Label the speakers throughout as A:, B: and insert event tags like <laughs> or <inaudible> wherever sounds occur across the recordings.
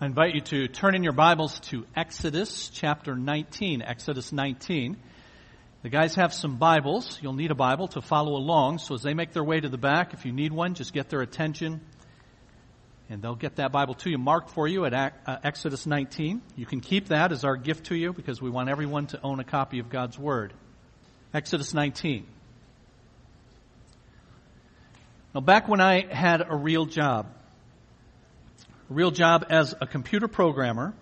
A: I invite you to turn in your Bibles to Exodus chapter 19. Exodus 19. The guys have some Bibles. You'll need a Bible to follow along. So as they make their way to the back, if you need one, just get their attention and they'll get that Bible to you marked for you at uh, Exodus 19. You can keep that as our gift to you because we want everyone to own a copy of God's Word. Exodus 19. Now back when I had a real job, a real job as a computer programmer.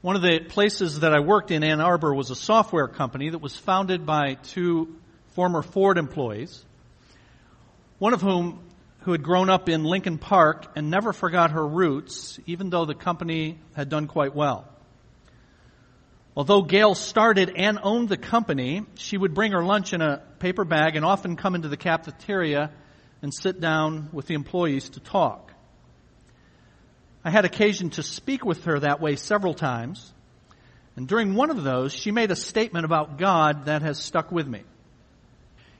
A: One of the places that I worked in Ann Arbor was a software company that was founded by two former Ford employees, one of whom who had grown up in Lincoln Park and never forgot her roots, even though the company had done quite well. Although Gail started and owned the company, she would bring her lunch in a paper bag and often come into the cafeteria and sit down with the employees to talk. I had occasion to speak with her that way several times. And during one of those, she made a statement about God that has stuck with me.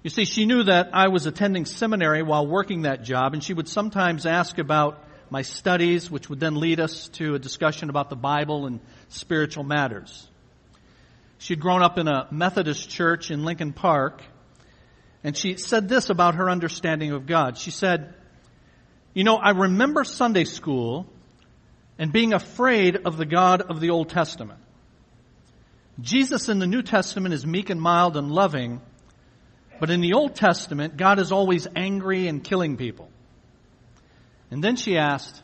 A: You see, she knew that I was attending seminary while working that job, and she would sometimes ask about my studies, which would then lead us to a discussion about the Bible and spiritual matters. She'd grown up in a Methodist church in Lincoln Park, and she said this about her understanding of God. She said, You know, I remember Sunday school and being afraid of the God of the Old Testament. Jesus in the New Testament is meek and mild and loving, but in the Old Testament, God is always angry and killing people. And then she asked,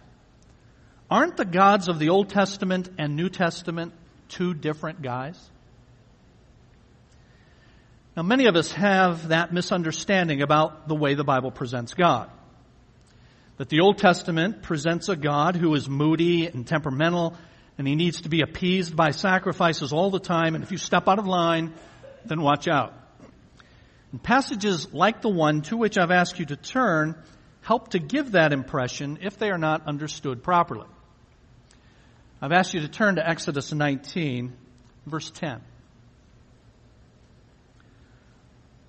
A: Aren't the gods of the Old Testament and New Testament two different guys? Now, many of us have that misunderstanding about the way the Bible presents God that the Old Testament presents a God who is moody and temperamental and he needs to be appeased by sacrifices all the time. And if you step out of line, then watch out. And passages like the one to which I've asked you to turn help to give that impression if they are not understood properly. I've asked you to turn to Exodus 19, verse 10.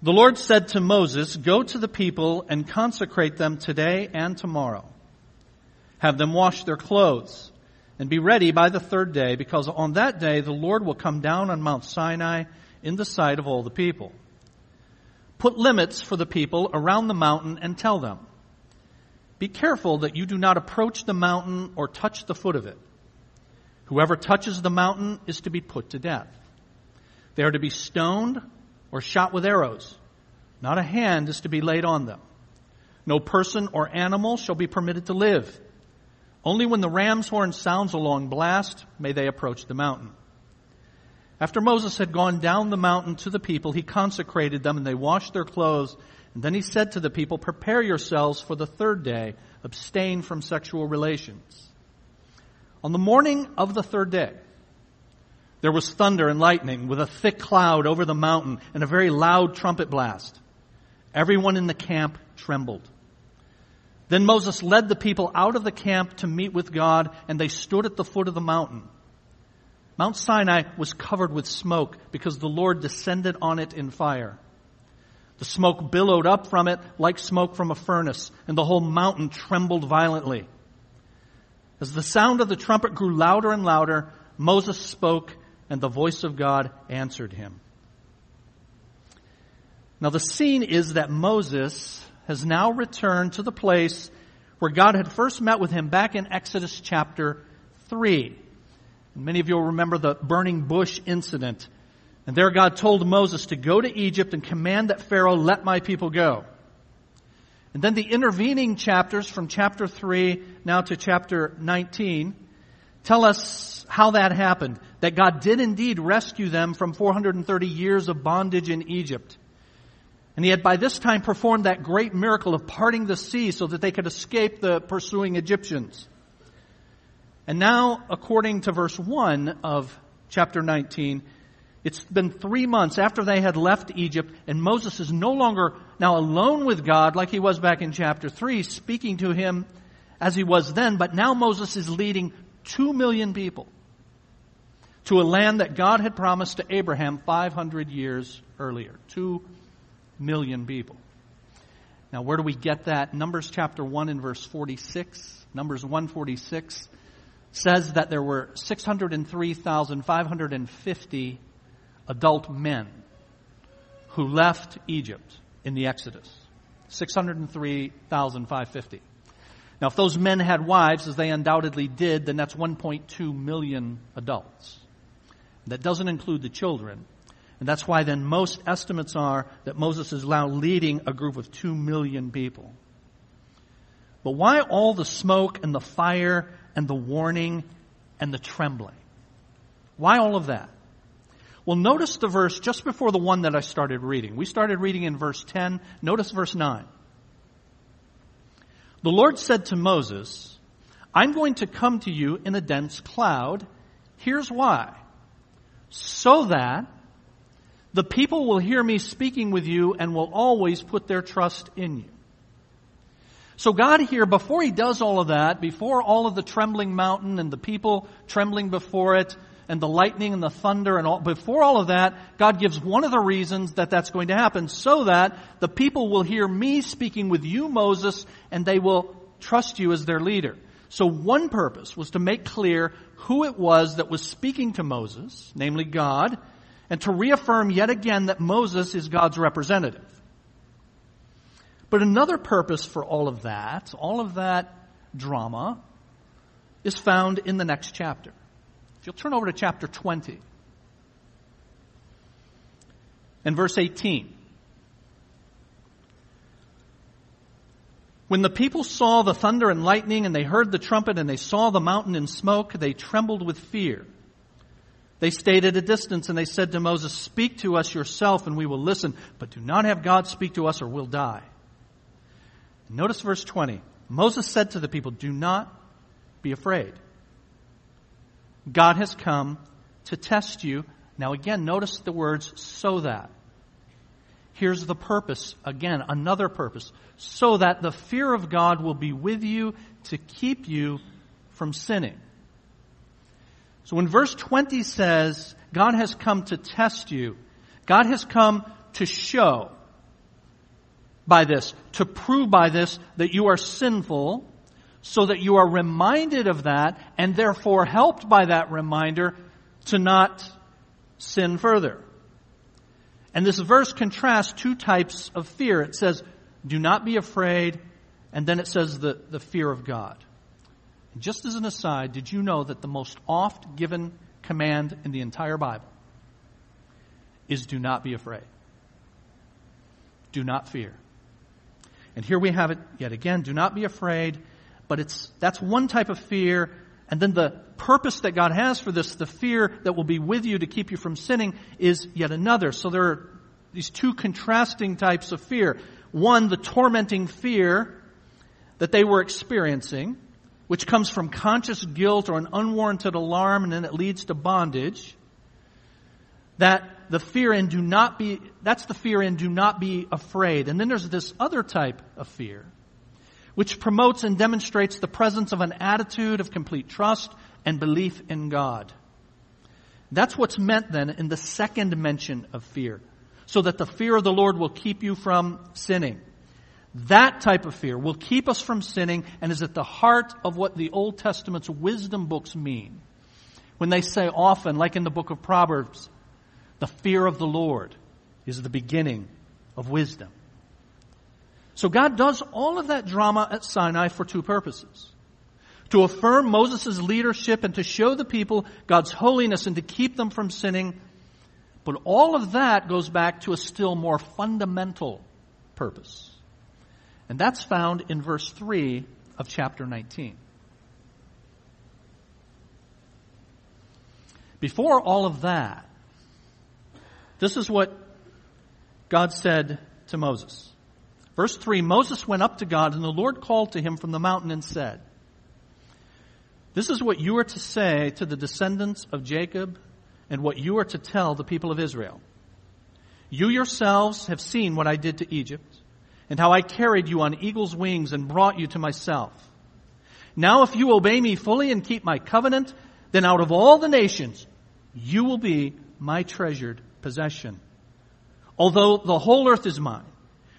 A: The Lord said to Moses, Go to the people and consecrate them today and tomorrow. Have them wash their clothes and be ready by the third day, because on that day the Lord will come down on Mount Sinai in the sight of all the people. Put limits for the people around the mountain and tell them, Be careful that you do not approach the mountain or touch the foot of it. Whoever touches the mountain is to be put to death. They are to be stoned or shot with arrows. Not a hand is to be laid on them. No person or animal shall be permitted to live. Only when the ram's horn sounds a long blast may they approach the mountain. After Moses had gone down the mountain to the people, he consecrated them and they washed their clothes. And then he said to the people, prepare yourselves for the third day. Abstain from sexual relations. On the morning of the third day, there was thunder and lightning with a thick cloud over the mountain and a very loud trumpet blast. Everyone in the camp trembled. Then Moses led the people out of the camp to meet with God and they stood at the foot of the mountain. Mount Sinai was covered with smoke because the Lord descended on it in fire. The smoke billowed up from it like smoke from a furnace and the whole mountain trembled violently. As the sound of the trumpet grew louder and louder, Moses spoke and the voice of God answered him. Now the scene is that Moses has now returned to the place where God had first met with him back in Exodus chapter 3. And many of you will remember the burning bush incident. And there God told Moses to go to Egypt and command that Pharaoh let my people go. And then the intervening chapters from chapter 3 now to chapter 19 tell us how that happened. That God did indeed rescue them from 430 years of bondage in Egypt. And he had by this time performed that great miracle of parting the sea so that they could escape the pursuing Egyptians. And now, according to verse 1 of chapter 19, it's been three months after they had left Egypt, and Moses is no longer now alone with God like he was back in chapter 3, speaking to him as he was then, but now Moses is leading two million people to a land that God had promised to Abraham 500 years earlier. Two million people. Now, where do we get that? Numbers chapter 1 and verse 46. Numbers 146 says that there were 603,550 adult men who left Egypt in the Exodus. 603,550. Now, if those men had wives, as they undoubtedly did, then that's 1.2 million adults. That doesn't include the children. And that's why then most estimates are that Moses is now leading a group of 2 million people. But why all the smoke and the fire and the warning and the trembling? Why all of that? Well, notice the verse just before the one that I started reading. We started reading in verse 10. Notice verse 9. The Lord said to Moses, I'm going to come to you in a dense cloud. Here's why. So that the people will hear me speaking with you and will always put their trust in you. So God here, before He does all of that, before all of the trembling mountain and the people trembling before it, and the lightning and the thunder and all, before all of that, God gives one of the reasons that that's going to happen so that the people will hear me speaking with you, Moses, and they will trust you as their leader. So one purpose was to make clear who it was that was speaking to Moses, namely God, and to reaffirm yet again that Moses is God's representative. But another purpose for all of that, all of that drama, is found in the next chapter. You'll turn over to chapter 20 and verse 18. When the people saw the thunder and lightning and they heard the trumpet and they saw the mountain in smoke, they trembled with fear. They stayed at a distance and they said to Moses, Speak to us yourself and we will listen, but do not have God speak to us or we'll die. Notice verse 20. Moses said to the people, Do not be afraid. God has come to test you. Now again, notice the words, so that. Here's the purpose. Again, another purpose. So that the fear of God will be with you to keep you from sinning. So when verse 20 says, God has come to test you, God has come to show by this, to prove by this that you are sinful, so that you are reminded of that and therefore helped by that reminder to not sin further. And this verse contrasts two types of fear. It says, do not be afraid, and then it says the, the fear of God. And just as an aside, did you know that the most oft given command in the entire Bible is do not be afraid? Do not fear. And here we have it yet again. Do not be afraid. But it's, that's one type of fear. And then the purpose that God has for this, the fear that will be with you to keep you from sinning, is yet another. So there are these two contrasting types of fear. One, the tormenting fear that they were experiencing, which comes from conscious guilt or an unwarranted alarm, and then it leads to bondage. That the fear and do not be, that's the fear and do not be afraid. And then there's this other type of fear, which promotes and demonstrates the presence of an attitude of complete trust and belief in God. That's what's meant then in the second mention of fear. So that the fear of the Lord will keep you from sinning. That type of fear will keep us from sinning and is at the heart of what the Old Testament's wisdom books mean. When they say often, like in the book of Proverbs, the fear of the Lord is the beginning of wisdom. So God does all of that drama at Sinai for two purposes. To affirm Moses' leadership and to show the people God's holiness and to keep them from sinning. But all of that goes back to a still more fundamental purpose. And that's found in verse 3 of chapter 19. Before all of that, this is what God said to Moses. Verse 3 Moses went up to God, and the Lord called to him from the mountain and said, This is what you are to say to the descendants of Jacob, and what you are to tell the people of Israel. You yourselves have seen what I did to Egypt, and how I carried you on eagle's wings and brought you to myself. Now, if you obey me fully and keep my covenant, then out of all the nations, you will be my treasured possession. Although the whole earth is mine,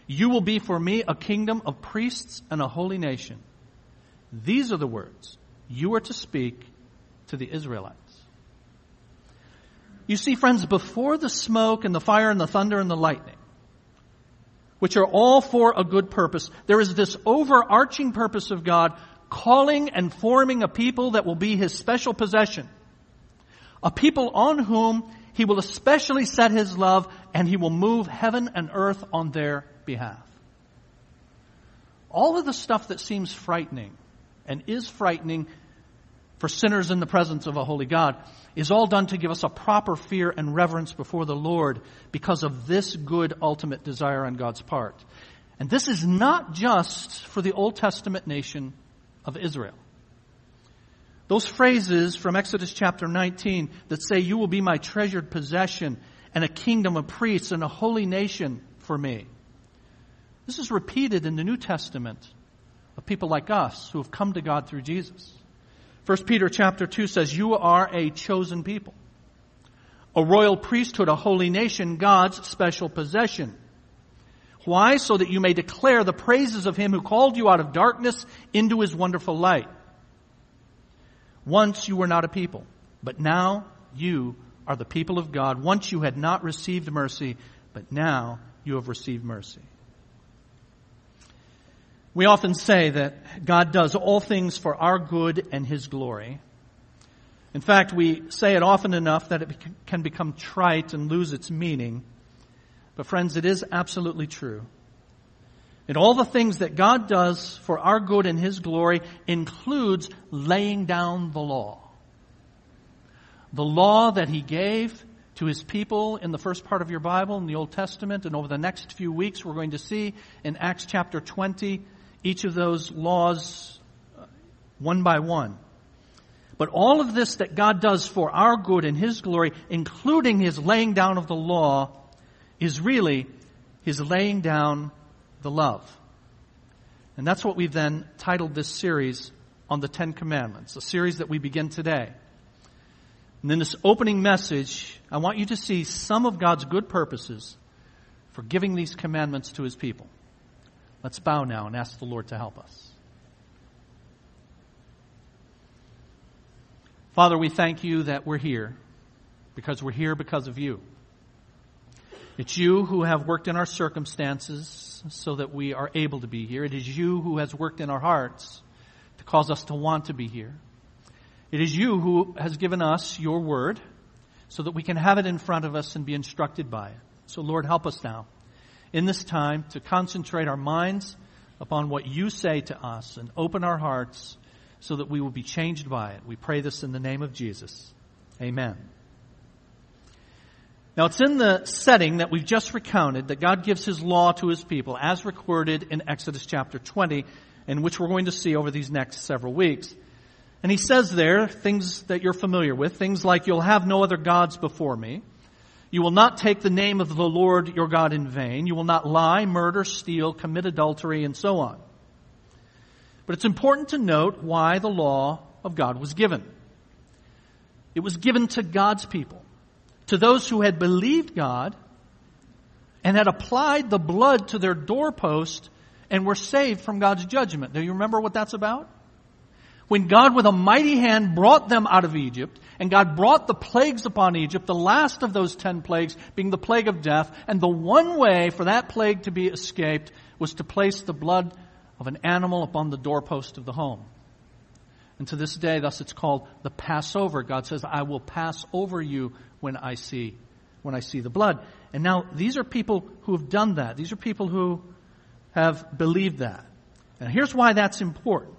A: you will be for me a kingdom of priests and a holy nation. These are the words you are to speak to the Israelites. You see, friends, before the smoke and the fire and the thunder and the lightning, which are all for a good purpose, there is this overarching purpose of God calling and forming a people that will be His special possession. A people on whom He will especially set His love and He will move heaven and earth on their behalf. All of the stuff that seems frightening and is frightening for sinners in the presence of a holy God is all done to give us a proper fear and reverence before the Lord because of this good ultimate desire on God's part. And this is not just for the Old Testament nation of Israel. Those phrases from Exodus chapter 19 that say, You will be my treasured possession and a kingdom of priests and a holy nation for me. This is repeated in the New Testament of people like us who have come to God through Jesus. 1 Peter chapter 2 says, You are a chosen people, a royal priesthood, a holy nation, God's special possession. Why? So that you may declare the praises of him who called you out of darkness into his wonderful light. Once you were not a people, but now you are the people of God. Once you had not received mercy, but now you have received mercy. We often say that God does all things for our good and His glory. In fact, we say it often enough that it can become trite and lose its meaning. But friends, it is absolutely true. And all the things that God does for our good and His glory includes laying down the law. The law that He gave to His people in the first part of your Bible in the Old Testament and over the next few weeks we're going to see in Acts chapter 20 each of those laws uh, one by one. But all of this that God does for our good and His glory, including His laying down of the law, is really His laying down the love. And that's what we've then titled this series on the Ten Commandments, a series that we begin today. And in this opening message, I want you to see some of God's good purposes for giving these commandments to His people. Let's bow now and ask the Lord to help us. Father, we thank you that we're here because we're here because of you. It's you who have worked in our circumstances so that we are able to be here. It is you who has worked in our hearts to cause us to want to be here. It is you who has given us your word so that we can have it in front of us and be instructed by it. So Lord, help us now in this time to concentrate our minds upon what you say to us and open our hearts so that we will be changed by it. We pray this in the name of Jesus. Amen. Now it's in the setting that we've just recounted that God gives His law to His people as recorded in Exodus chapter 20 and which we're going to see over these next several weeks. And He says there things that you're familiar with, things like you'll have no other gods before me. You will not take the name of the Lord your God in vain. You will not lie, murder, steal, commit adultery, and so on. But it's important to note why the law of God was given. It was given to God's people, to those who had believed God and had applied the blood to their doorpost and were saved from God's judgment. Do you remember what that's about? When God with a mighty hand brought them out of Egypt, and God brought the plagues upon Egypt, the last of those ten plagues being the plague of death, and the one way for that plague to be escaped was to place the blood of an animal upon the doorpost of the home. And to this day, thus it's called the Passover. God says, I will pass over you when I see, when I see the blood. And now these are people who have done that. These are people who have believed that. And here's why that's important.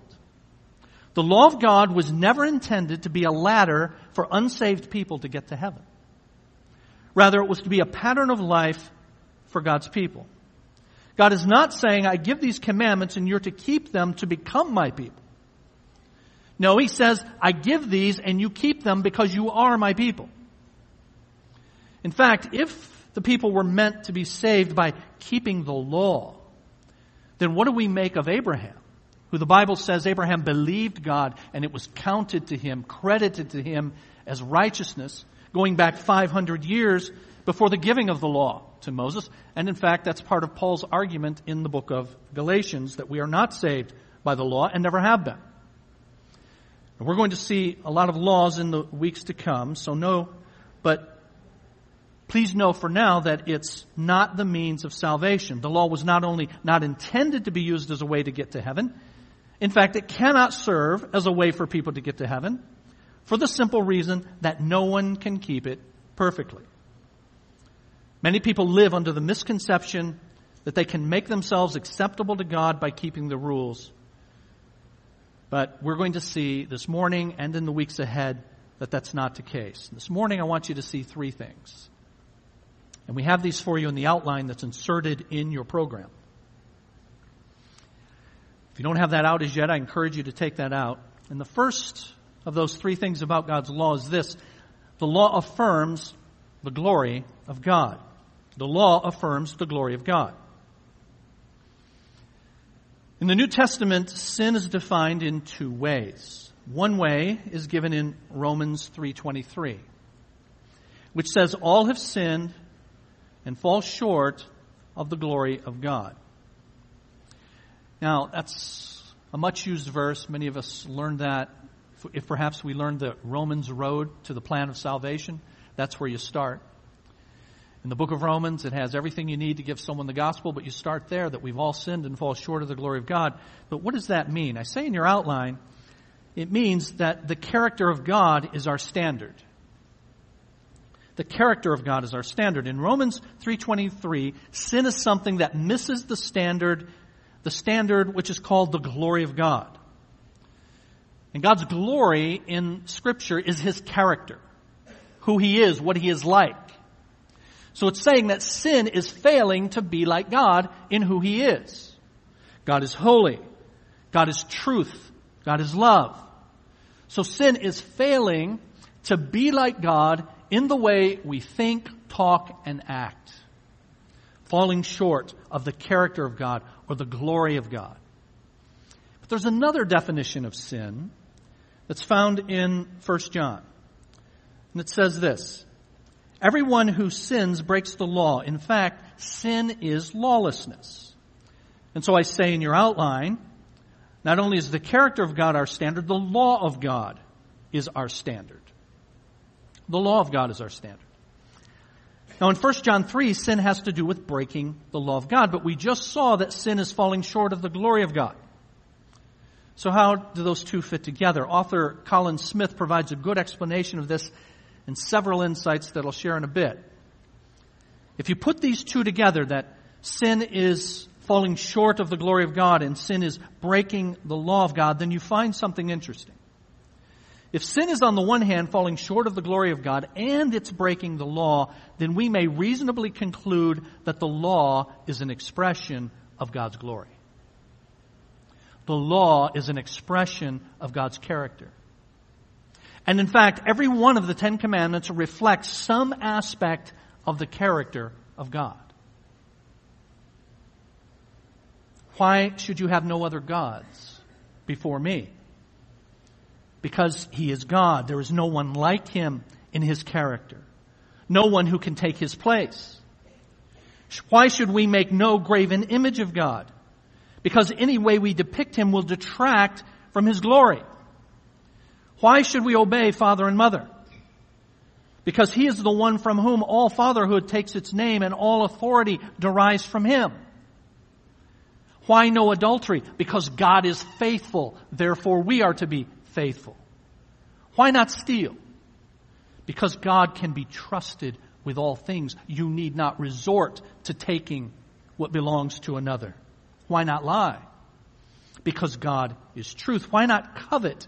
A: The law of God was never intended to be a ladder for unsaved people to get to heaven. Rather, it was to be a pattern of life for God's people. God is not saying, I give these commandments and you're to keep them to become my people. No, He says, I give these and you keep them because you are my people. In fact, if the people were meant to be saved by keeping the law, then what do we make of Abraham? Who the Bible says Abraham believed God and it was counted to him, credited to him as righteousness, going back 500 years before the giving of the law to Moses. And in fact, that's part of Paul's argument in the book of Galatians that we are not saved by the law and never have been. And we're going to see a lot of laws in the weeks to come, so no, but please know for now that it's not the means of salvation. The law was not only not intended to be used as a way to get to heaven, in fact, it cannot serve as a way for people to get to heaven for the simple reason that no one can keep it perfectly. Many people live under the misconception that they can make themselves acceptable to God by keeping the rules. But we're going to see this morning and in the weeks ahead that that's not the case. This morning I want you to see three things. And we have these for you in the outline that's inserted in your program. If you don't have that out as yet, I encourage you to take that out. And the first of those three things about God's law is this. The law affirms the glory of God. The law affirms the glory of God. In the New Testament, sin is defined in two ways. One way is given in Romans 3:23, which says all have sinned and fall short of the glory of God. Now, that's a much used verse. Many of us learned that. If perhaps we learned the Romans road to the plan of salvation, that's where you start. In the book of Romans, it has everything you need to give someone the gospel, but you start there that we've all sinned and fall short of the glory of God. But what does that mean? I say in your outline, it means that the character of God is our standard. The character of God is our standard. In Romans 3:23, sin is something that misses the standard the standard which is called the glory of God. And God's glory in Scripture is His character, who He is, what He is like. So it's saying that sin is failing to be like God in who He is. God is holy. God is truth. God is love. So sin is failing to be like God in the way we think, talk, and act. Falling short of the character of God or the glory of God. But there's another definition of sin that's found in 1 John. And it says this Everyone who sins breaks the law. In fact, sin is lawlessness. And so I say in your outline, not only is the character of God our standard, the law of God is our standard. The law of God is our standard. Now in 1 John 3, sin has to do with breaking the law of God, but we just saw that sin is falling short of the glory of God. So how do those two fit together? Author Colin Smith provides a good explanation of this and several insights that I'll share in a bit. If you put these two together, that sin is falling short of the glory of God and sin is breaking the law of God, then you find something interesting. If sin is on the one hand falling short of the glory of God and it's breaking the law, then we may reasonably conclude that the law is an expression of God's glory. The law is an expression of God's character. And in fact, every one of the Ten Commandments reflects some aspect of the character of God. Why should you have no other gods before me? Because he is God. There is no one like him in his character. No one who can take his place. Why should we make no graven image of God? Because any way we depict him will detract from his glory. Why should we obey father and mother? Because he is the one from whom all fatherhood takes its name and all authority derives from him. Why no adultery? Because God is faithful. Therefore we are to be faithful. Why not steal? Because God can be trusted with all things. You need not resort to taking what belongs to another. Why not lie? Because God is truth. Why not covet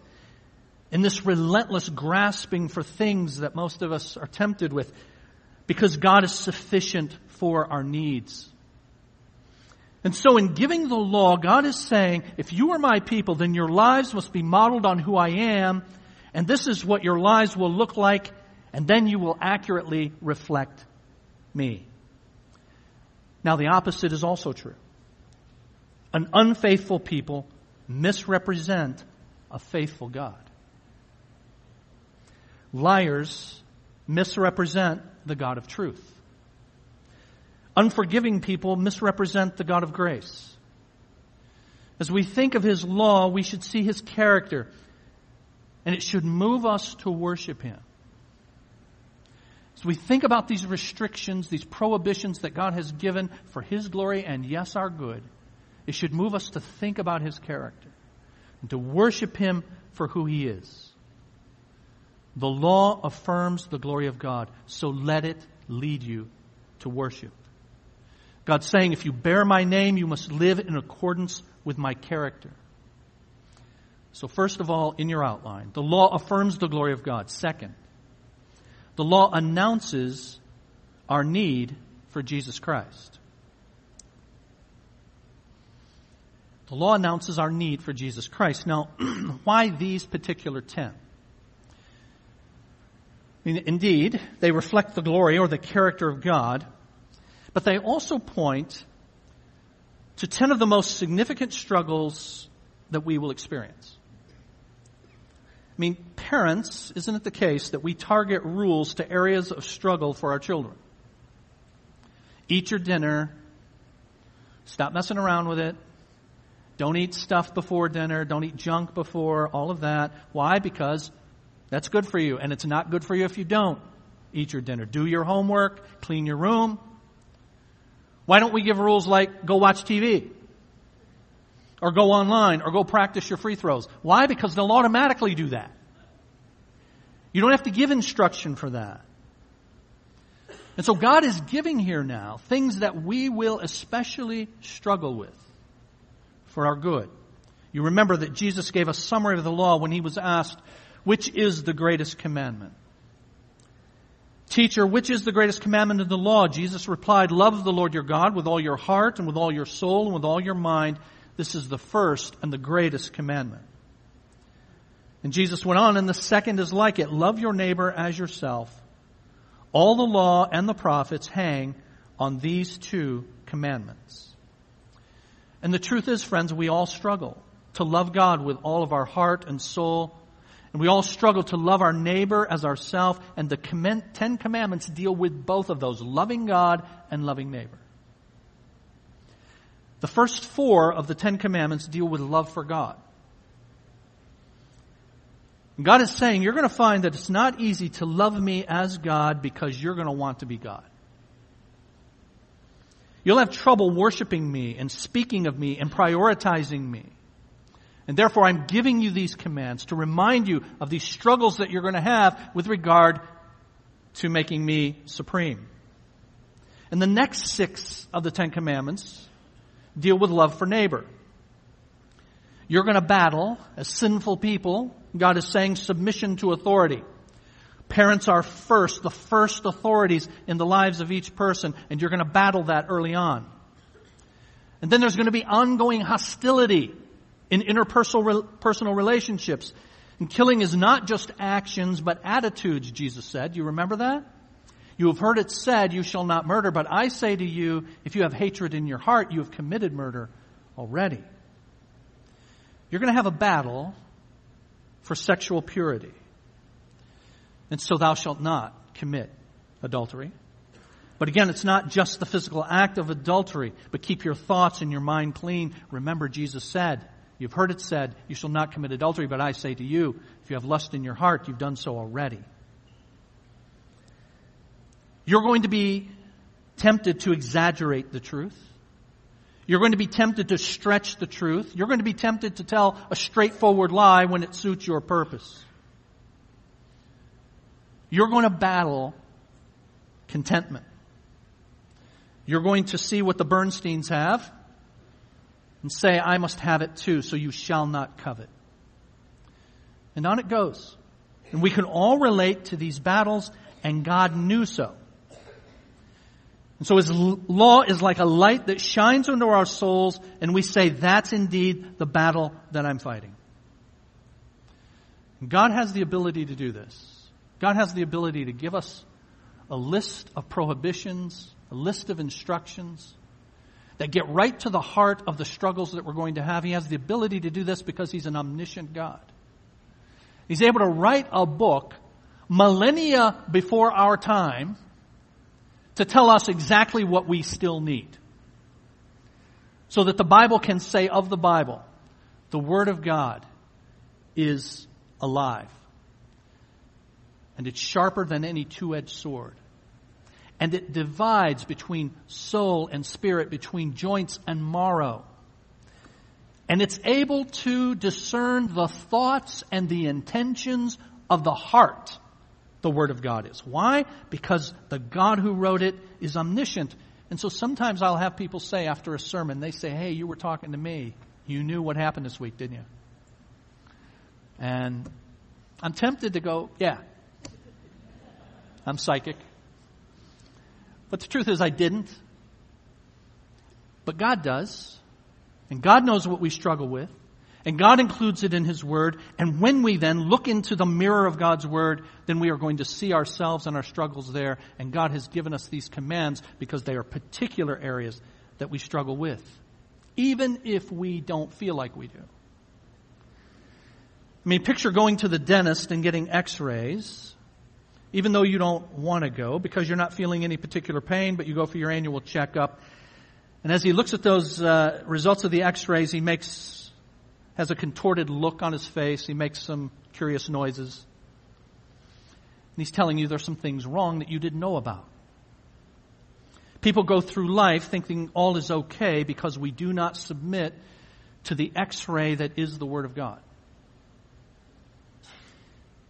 A: in this relentless grasping for things that most of us are tempted with? Because God is sufficient for our needs. And so in giving the law, God is saying, if you are my people, then your lives must be modeled on who I am, and this is what your lives will look like, and then you will accurately reflect me. Now the opposite is also true. An unfaithful people misrepresent a faithful God. Liars misrepresent the God of truth. Unforgiving people misrepresent the God of grace. As we think of His law, we should see His character. And it should move us to worship Him. As we think about these restrictions, these prohibitions that God has given for His glory and, yes, our good, it should move us to think about His character and to worship Him for who He is. The law affirms the glory of God, so let it lead you to worship. God's saying, if you bear my name, you must live in accordance with my character. So, first of all, in your outline, the law affirms the glory of God. Second, the law announces our need for Jesus Christ. The law announces our need for Jesus Christ. Now, <clears throat> why these particular ten? I mean, indeed, they reflect the glory or the character of God, but they also point to 10 of the most significant struggles that we will experience. I mean, parents, isn't it the case that we target rules to areas of struggle for our children? Eat your dinner. Stop messing around with it. Don't eat stuff before dinner. Don't eat junk before, all of that. Why? Because that's good for you, and it's not good for you if you don't eat your dinner. Do your homework, clean your room. Why don't we give rules like go watch TV? Or go online, or go practice your free throws. Why? Because they'll automatically do that. You don't have to give instruction for that. And so God is giving here now things that we will especially struggle with for our good. You remember that Jesus gave a summary of the law when he was asked, which is the greatest commandment? Teacher, which is the greatest commandment of the law? Jesus replied, Love the Lord your God with all your heart and with all your soul and with all your mind. This is the first and the greatest commandment. And Jesus went on, and the second is like it. Love your neighbor as yourself. All the law and the prophets hang on these two commandments. And the truth is, friends, we all struggle to love God with all of our heart and soul and we all struggle to love our neighbor as ourself, and the Ten Commandments deal with both of those, loving God and loving neighbor. The first four of the Ten Commandments deal with love for God. And God is saying, you're going to find that it's not easy to love me as God because you're going to want to be God. You'll have trouble worshiping me and speaking of me and prioritizing me. And therefore, I'm giving you these commands to remind you of these struggles that you're going to have with regard to making me supreme. And the next six of the Ten Commandments deal with love for neighbor. You're going to battle as sinful people. God is saying submission to authority. Parents are first, the first authorities in the lives of each person, and you're going to battle that early on. And then there's going to be ongoing hostility in interpersonal personal relationships. And killing is not just actions, but attitudes, Jesus said. You remember that? You have heard it said, you shall not murder, but I say to you, if you have hatred in your heart, you have committed murder already. You're going to have a battle for sexual purity. And so thou shalt not commit adultery. But again, it's not just the physical act of adultery, but keep your thoughts and your mind clean. Remember, Jesus said, You've heard it said, You shall not commit adultery, but I say to you, if you have lust in your heart, you've done so already. You're going to be tempted to exaggerate the truth. You're going to be tempted to stretch the truth. You're going to be tempted to tell a straightforward lie when it suits your purpose. You're going to battle contentment. You're going to see what the Bernsteins have and say, I must have it too, so you shall not covet. And on it goes. And we can all relate to these battles, and God knew so. And so His law is like a light that shines into our souls, and we say, that's indeed the battle that I'm fighting. God has the ability to do this. God has the ability to give us a list of prohibitions, a list of instructions, that get right to the heart of the struggles that we're going to have. He has the ability to do this because he's an omniscient God. He's able to write a book millennia before our time to tell us exactly what we still need. So that the Bible can say of the Bible, the Word of God is alive. And it's sharper than any two edged sword. And it divides between soul and spirit, between joints and marrow. And it's able to discern the thoughts and the intentions of the heart, the Word of God is. Why? Because the God who wrote it is omniscient. And so sometimes I'll have people say after a sermon, they say, Hey, you were talking to me. You knew what happened this week, didn't you? And I'm tempted to go, Yeah, I'm psychic. But the truth is, I didn't. But God does. And God knows what we struggle with. And God includes it in His Word. And when we then look into the mirror of God's Word, then we are going to see ourselves and our struggles there. And God has given us these commands because they are particular areas that we struggle with. Even if we don't feel like we do. I mean, picture going to the dentist and getting x-rays, even though you don't want to go because you're not feeling any particular pain, but you go for your annual checkup and as he looks at those uh, results of the x-rays, he makes, has a contorted look on his face. He makes some curious noises. And he's telling you there's some things wrong that you didn't know about. People go through life thinking all is okay because we do not submit to the x-ray that is the Word of God.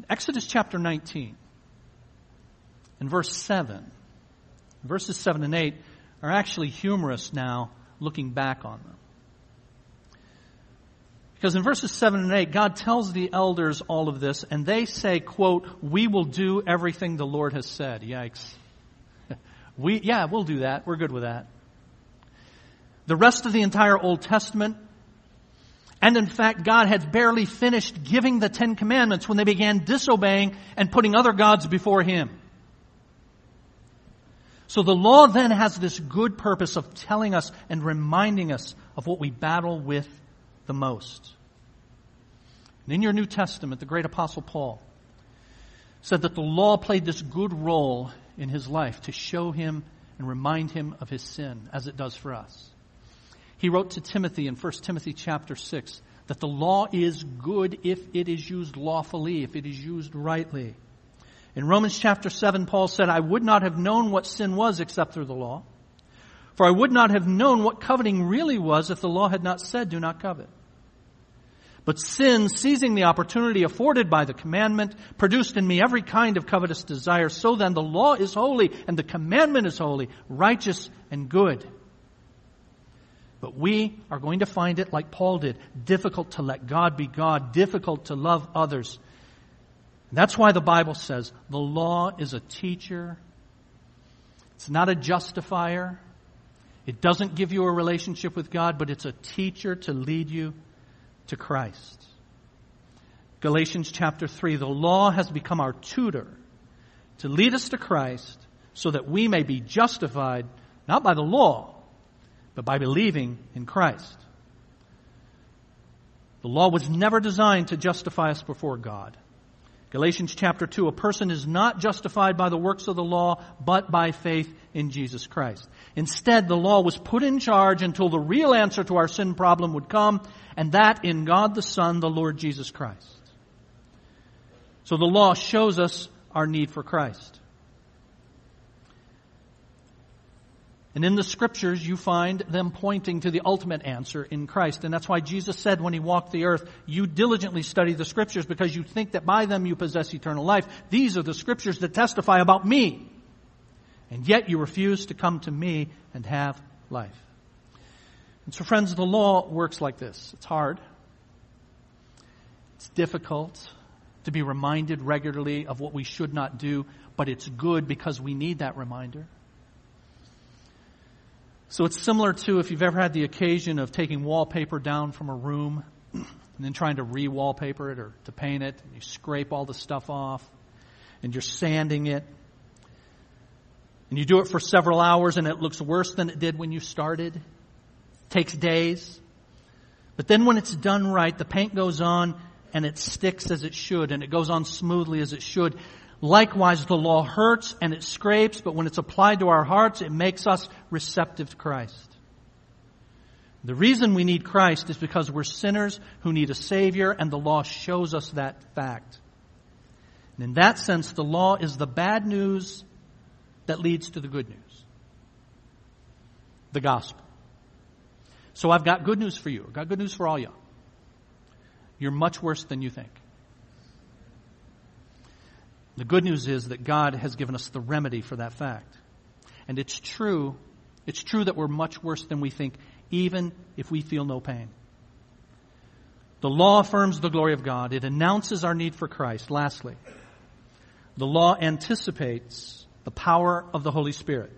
A: Exodus chapter 19 in verse 7, verses 7 and 8, are actually humorous now looking back on them. Because in verses 7 and 8, God tells the elders all of this, and they say, quote, we will do everything the Lord has said. Yikes. <laughs> we, yeah, we'll do that. We're good with that. The rest of the entire Old Testament, and in fact, God had barely finished giving the Ten Commandments when they began disobeying and putting other gods before Him. So the law then has this good purpose of telling us and reminding us of what we battle with the most. And in your New Testament, the great apostle Paul said that the law played this good role in his life to show him and remind him of his sin as it does for us. He wrote to Timothy in 1 Timothy chapter 6 that the law is good if it is used lawfully, if it is used rightly. In Romans chapter 7, Paul said, I would not have known what sin was except through the law. For I would not have known what coveting really was if the law had not said, do not covet. But sin, seizing the opportunity afforded by the commandment, produced in me every kind of covetous desire. So then the law is holy and the commandment is holy, righteous and good. But we are going to find it like Paul did, difficult to let God be God, difficult to love others, that's why the Bible says the law is a teacher. It's not a justifier. It doesn't give you a relationship with God, but it's a teacher to lead you to Christ. Galatians chapter 3, the law has become our tutor to lead us to Christ so that we may be justified not by the law, but by believing in Christ. The law was never designed to justify us before God. Galatians chapter 2, a person is not justified by the works of the law, but by faith in Jesus Christ. Instead, the law was put in charge until the real answer to our sin problem would come, and that in God the Son, the Lord Jesus Christ. So the law shows us our need for Christ. And in the scriptures, you find them pointing to the ultimate answer in Christ. And that's why Jesus said when he walked the earth, you diligently study the scriptures because you think that by them you possess eternal life. These are the scriptures that testify about me. And yet you refuse to come to me and have life. And so friends, the law works like this. It's hard. It's difficult to be reminded regularly of what we should not do, but it's good because we need that reminder. So it's similar to if you've ever had the occasion of taking wallpaper down from a room and then trying to re-wallpaper it or to paint it. You scrape all the stuff off and you're sanding it. And you do it for several hours and it looks worse than it did when you started. It takes days. But then when it's done right, the paint goes on and it sticks as it should and it goes on smoothly as it should. Likewise, the law hurts and it scrapes, but when it's applied to our hearts, it makes us receptive to Christ. The reason we need Christ is because we're sinners who need a Savior, and the law shows us that fact. And in that sense, the law is the bad news that leads to the good news the gospel. So I've got good news for you. I've got good news for all you. You're much worse than you think. The good news is that God has given us the remedy for that fact. And it's true, it's true that we're much worse than we think, even if we feel no pain. The law affirms the glory of God. It announces our need for Christ. Lastly, the law anticipates the power of the Holy Spirit.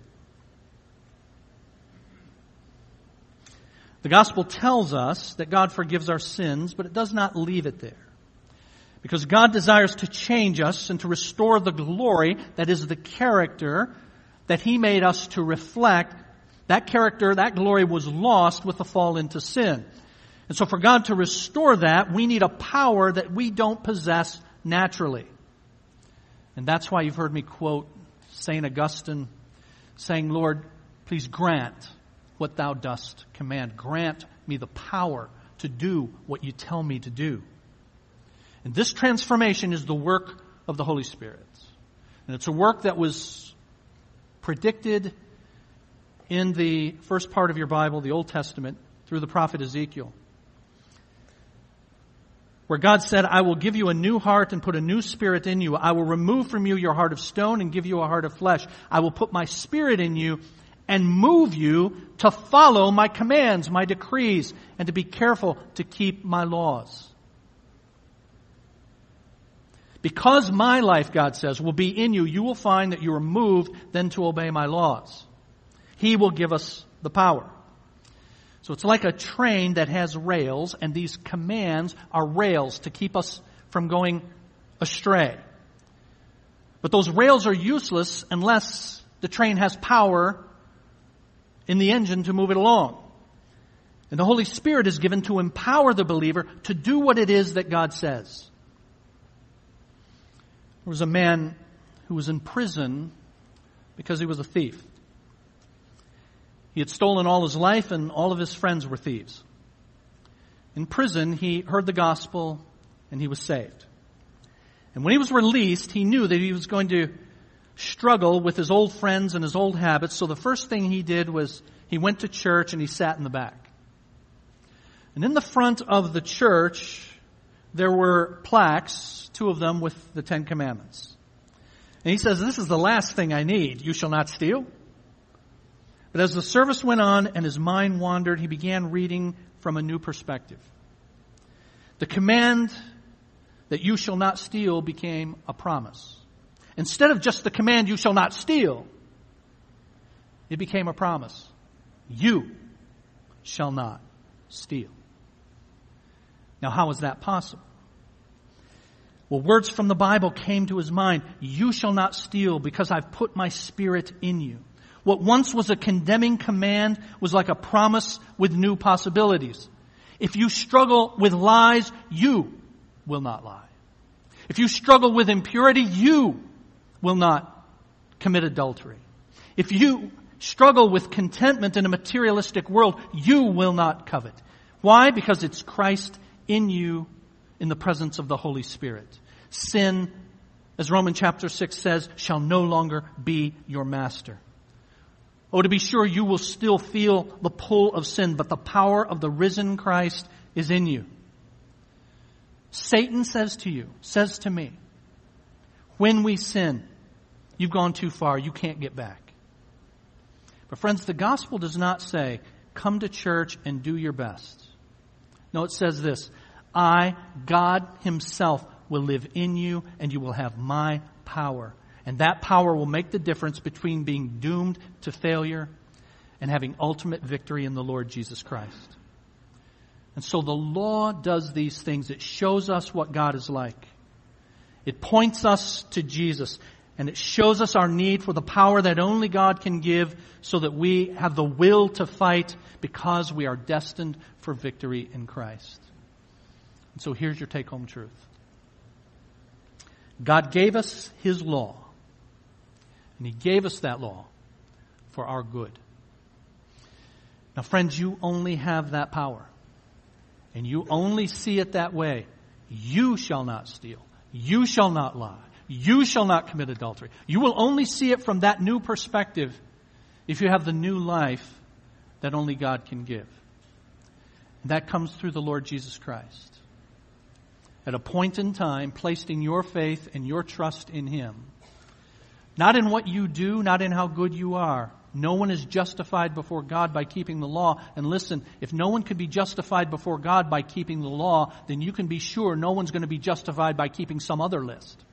A: The gospel tells us that God forgives our sins, but it does not leave it there. Because God desires to change us and to restore the glory that is the character that He made us to reflect. That character, that glory was lost with the fall into sin. And so for God to restore that, we need a power that we don't possess naturally. And that's why you've heard me quote St. Augustine saying, Lord, please grant what thou dost command. Grant me the power to do what you tell me to do. And this transformation is the work of the Holy Spirit. And it's a work that was predicted in the first part of your Bible, the Old Testament, through the prophet Ezekiel. Where God said, I will give you a new heart and put a new spirit in you. I will remove from you your heart of stone and give you a heart of flesh. I will put my spirit in you and move you to follow my commands, my decrees, and to be careful to keep my laws. Because my life, God says, will be in you, you will find that you are moved then to obey my laws. He will give us the power. So it's like a train that has rails, and these commands are rails to keep us from going astray. But those rails are useless unless the train has power in the engine to move it along. And the Holy Spirit is given to empower the believer to do what it is that God says. There was a man who was in prison because he was a thief. He had stolen all his life and all of his friends were thieves. In prison, he heard the gospel and he was saved. And when he was released, he knew that he was going to struggle with his old friends and his old habits. So the first thing he did was he went to church and he sat in the back. And in the front of the church, there were plaques, two of them with the Ten Commandments. And he says, this is the last thing I need. You shall not steal. But as the service went on and his mind wandered, he began reading from a new perspective. The command that you shall not steal became a promise. Instead of just the command, you shall not steal, it became a promise. You shall not steal. Now, how is that possible? Well, words from the Bible came to his mind. You shall not steal because I've put my spirit in you. What once was a condemning command was like a promise with new possibilities. If you struggle with lies, you will not lie. If you struggle with impurity, you will not commit adultery. If you struggle with contentment in a materialistic world, you will not covet. Why? Because it's Christ in you in the presence of the Holy Spirit. Sin, as Romans chapter 6 says, shall no longer be your master. Oh, to be sure, you will still feel the pull of sin, but the power of the risen Christ is in you. Satan says to you, says to me, when we sin, you've gone too far, you can't get back. But friends, the gospel does not say, come to church and do your best. No, it says this, I, God Himself, will live in you and you will have my power. And that power will make the difference between being doomed to failure and having ultimate victory in the Lord Jesus Christ. And so the law does these things. It shows us what God is like. It points us to Jesus and it shows us our need for the power that only God can give so that we have the will to fight because we are destined for victory in Christ. And so here's your take home truth. God gave us His law and He gave us that law for our good. Now, friends, you only have that power. And you only see it that way. You shall not steal. You shall not lie. You shall not commit adultery. You will only see it from that new perspective if you have the new life that only God can give. And that comes through the Lord Jesus Christ. At a point in time, placing your faith and your trust in Him. Not in what you do, not in how good you are. No one is justified before God by keeping the law. And listen, if no one can be justified before God by keeping the law, then you can be sure no one's going to be justified by keeping some other list.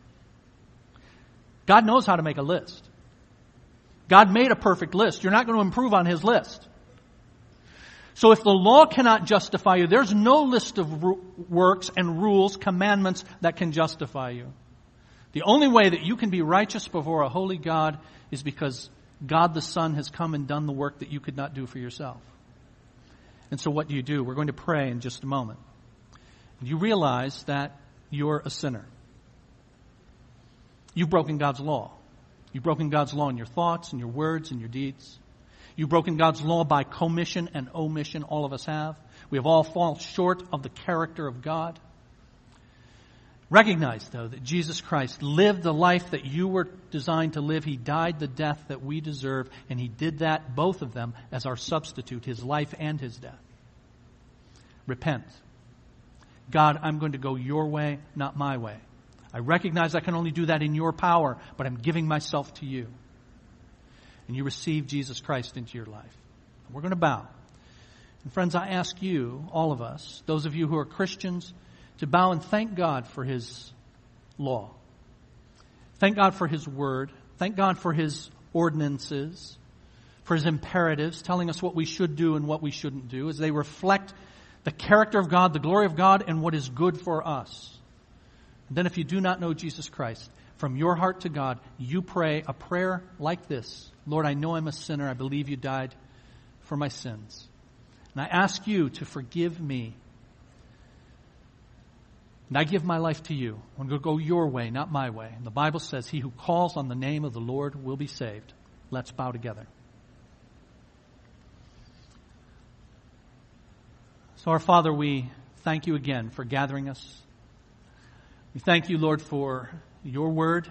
A: God knows how to make a list. God made a perfect list. You're not going to improve on His list. So if the law cannot justify you, there's no list of works and rules, commandments that can justify you. The only way that you can be righteous before a holy God is because God the Son has come and done the work that you could not do for yourself. And so what do you do? We're going to pray in just a moment. You realize that you're a sinner. You've broken God's law. You've broken God's law in your thoughts and your words and your deeds. You've broken God's law by commission and omission. All of us have. We have all fallen short of the character of God. Recognize, though, that Jesus Christ lived the life that you were designed to live. He died the death that we deserve, and He did that, both of them, as our substitute, His life and His death. Repent. God, I'm going to go your way, not my way. I recognize I can only do that in your power, but I'm giving myself to you. And you receive Jesus Christ into your life. We're going to bow. And friends, I ask you, all of us, those of you who are Christians, to bow and thank God for His law. Thank God for His word. Thank God for His ordinances, for His imperatives, telling us what we should do and what we shouldn't do, as they reflect the character of God, the glory of God, and what is good for us. Then if you do not know Jesus Christ, from your heart to God, you pray a prayer like this. Lord, I know I'm a sinner. I believe you died for my sins. And I ask you to forgive me and I give my life to you. I'm going to go your way, not my way. And the Bible says, He who calls on the name of the Lord will be saved. Let's bow together. So, our Father, we thank you again for gathering us. We thank you, Lord, for your word,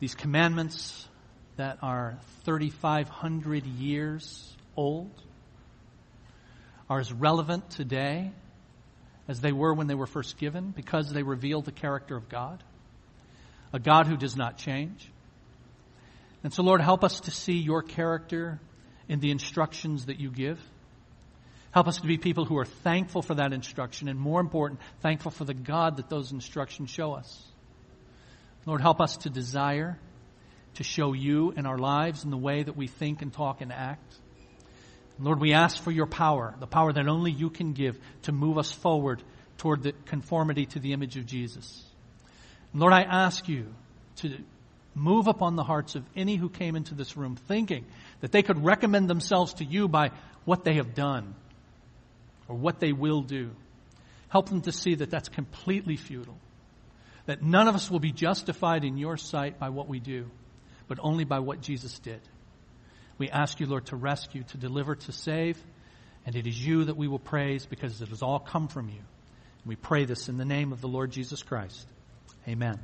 A: these commandments that are 3,500 years old, are as relevant today as they were when they were first given because they reveal the character of God, a God who does not change. And so, Lord, help us to see your character in the instructions that you give. Help us to be people who are thankful for that instruction and, more important, thankful for the God that those instructions show us. Lord, help us to desire to show you in our lives in the way that we think and talk and act. Lord, we ask for your power, the power that only you can give to move us forward toward the conformity to the image of Jesus. Lord, I ask you to move upon the hearts of any who came into this room thinking that they could recommend themselves to you by what they have done or what they will do. Help them to see that that's completely futile. That none of us will be justified in your sight by what we do, but only by what Jesus did. We ask you, Lord, to rescue, to deliver, to save. And it is you that we will praise because it has all come from you. we pray this in the name of the Lord Jesus Christ. Amen.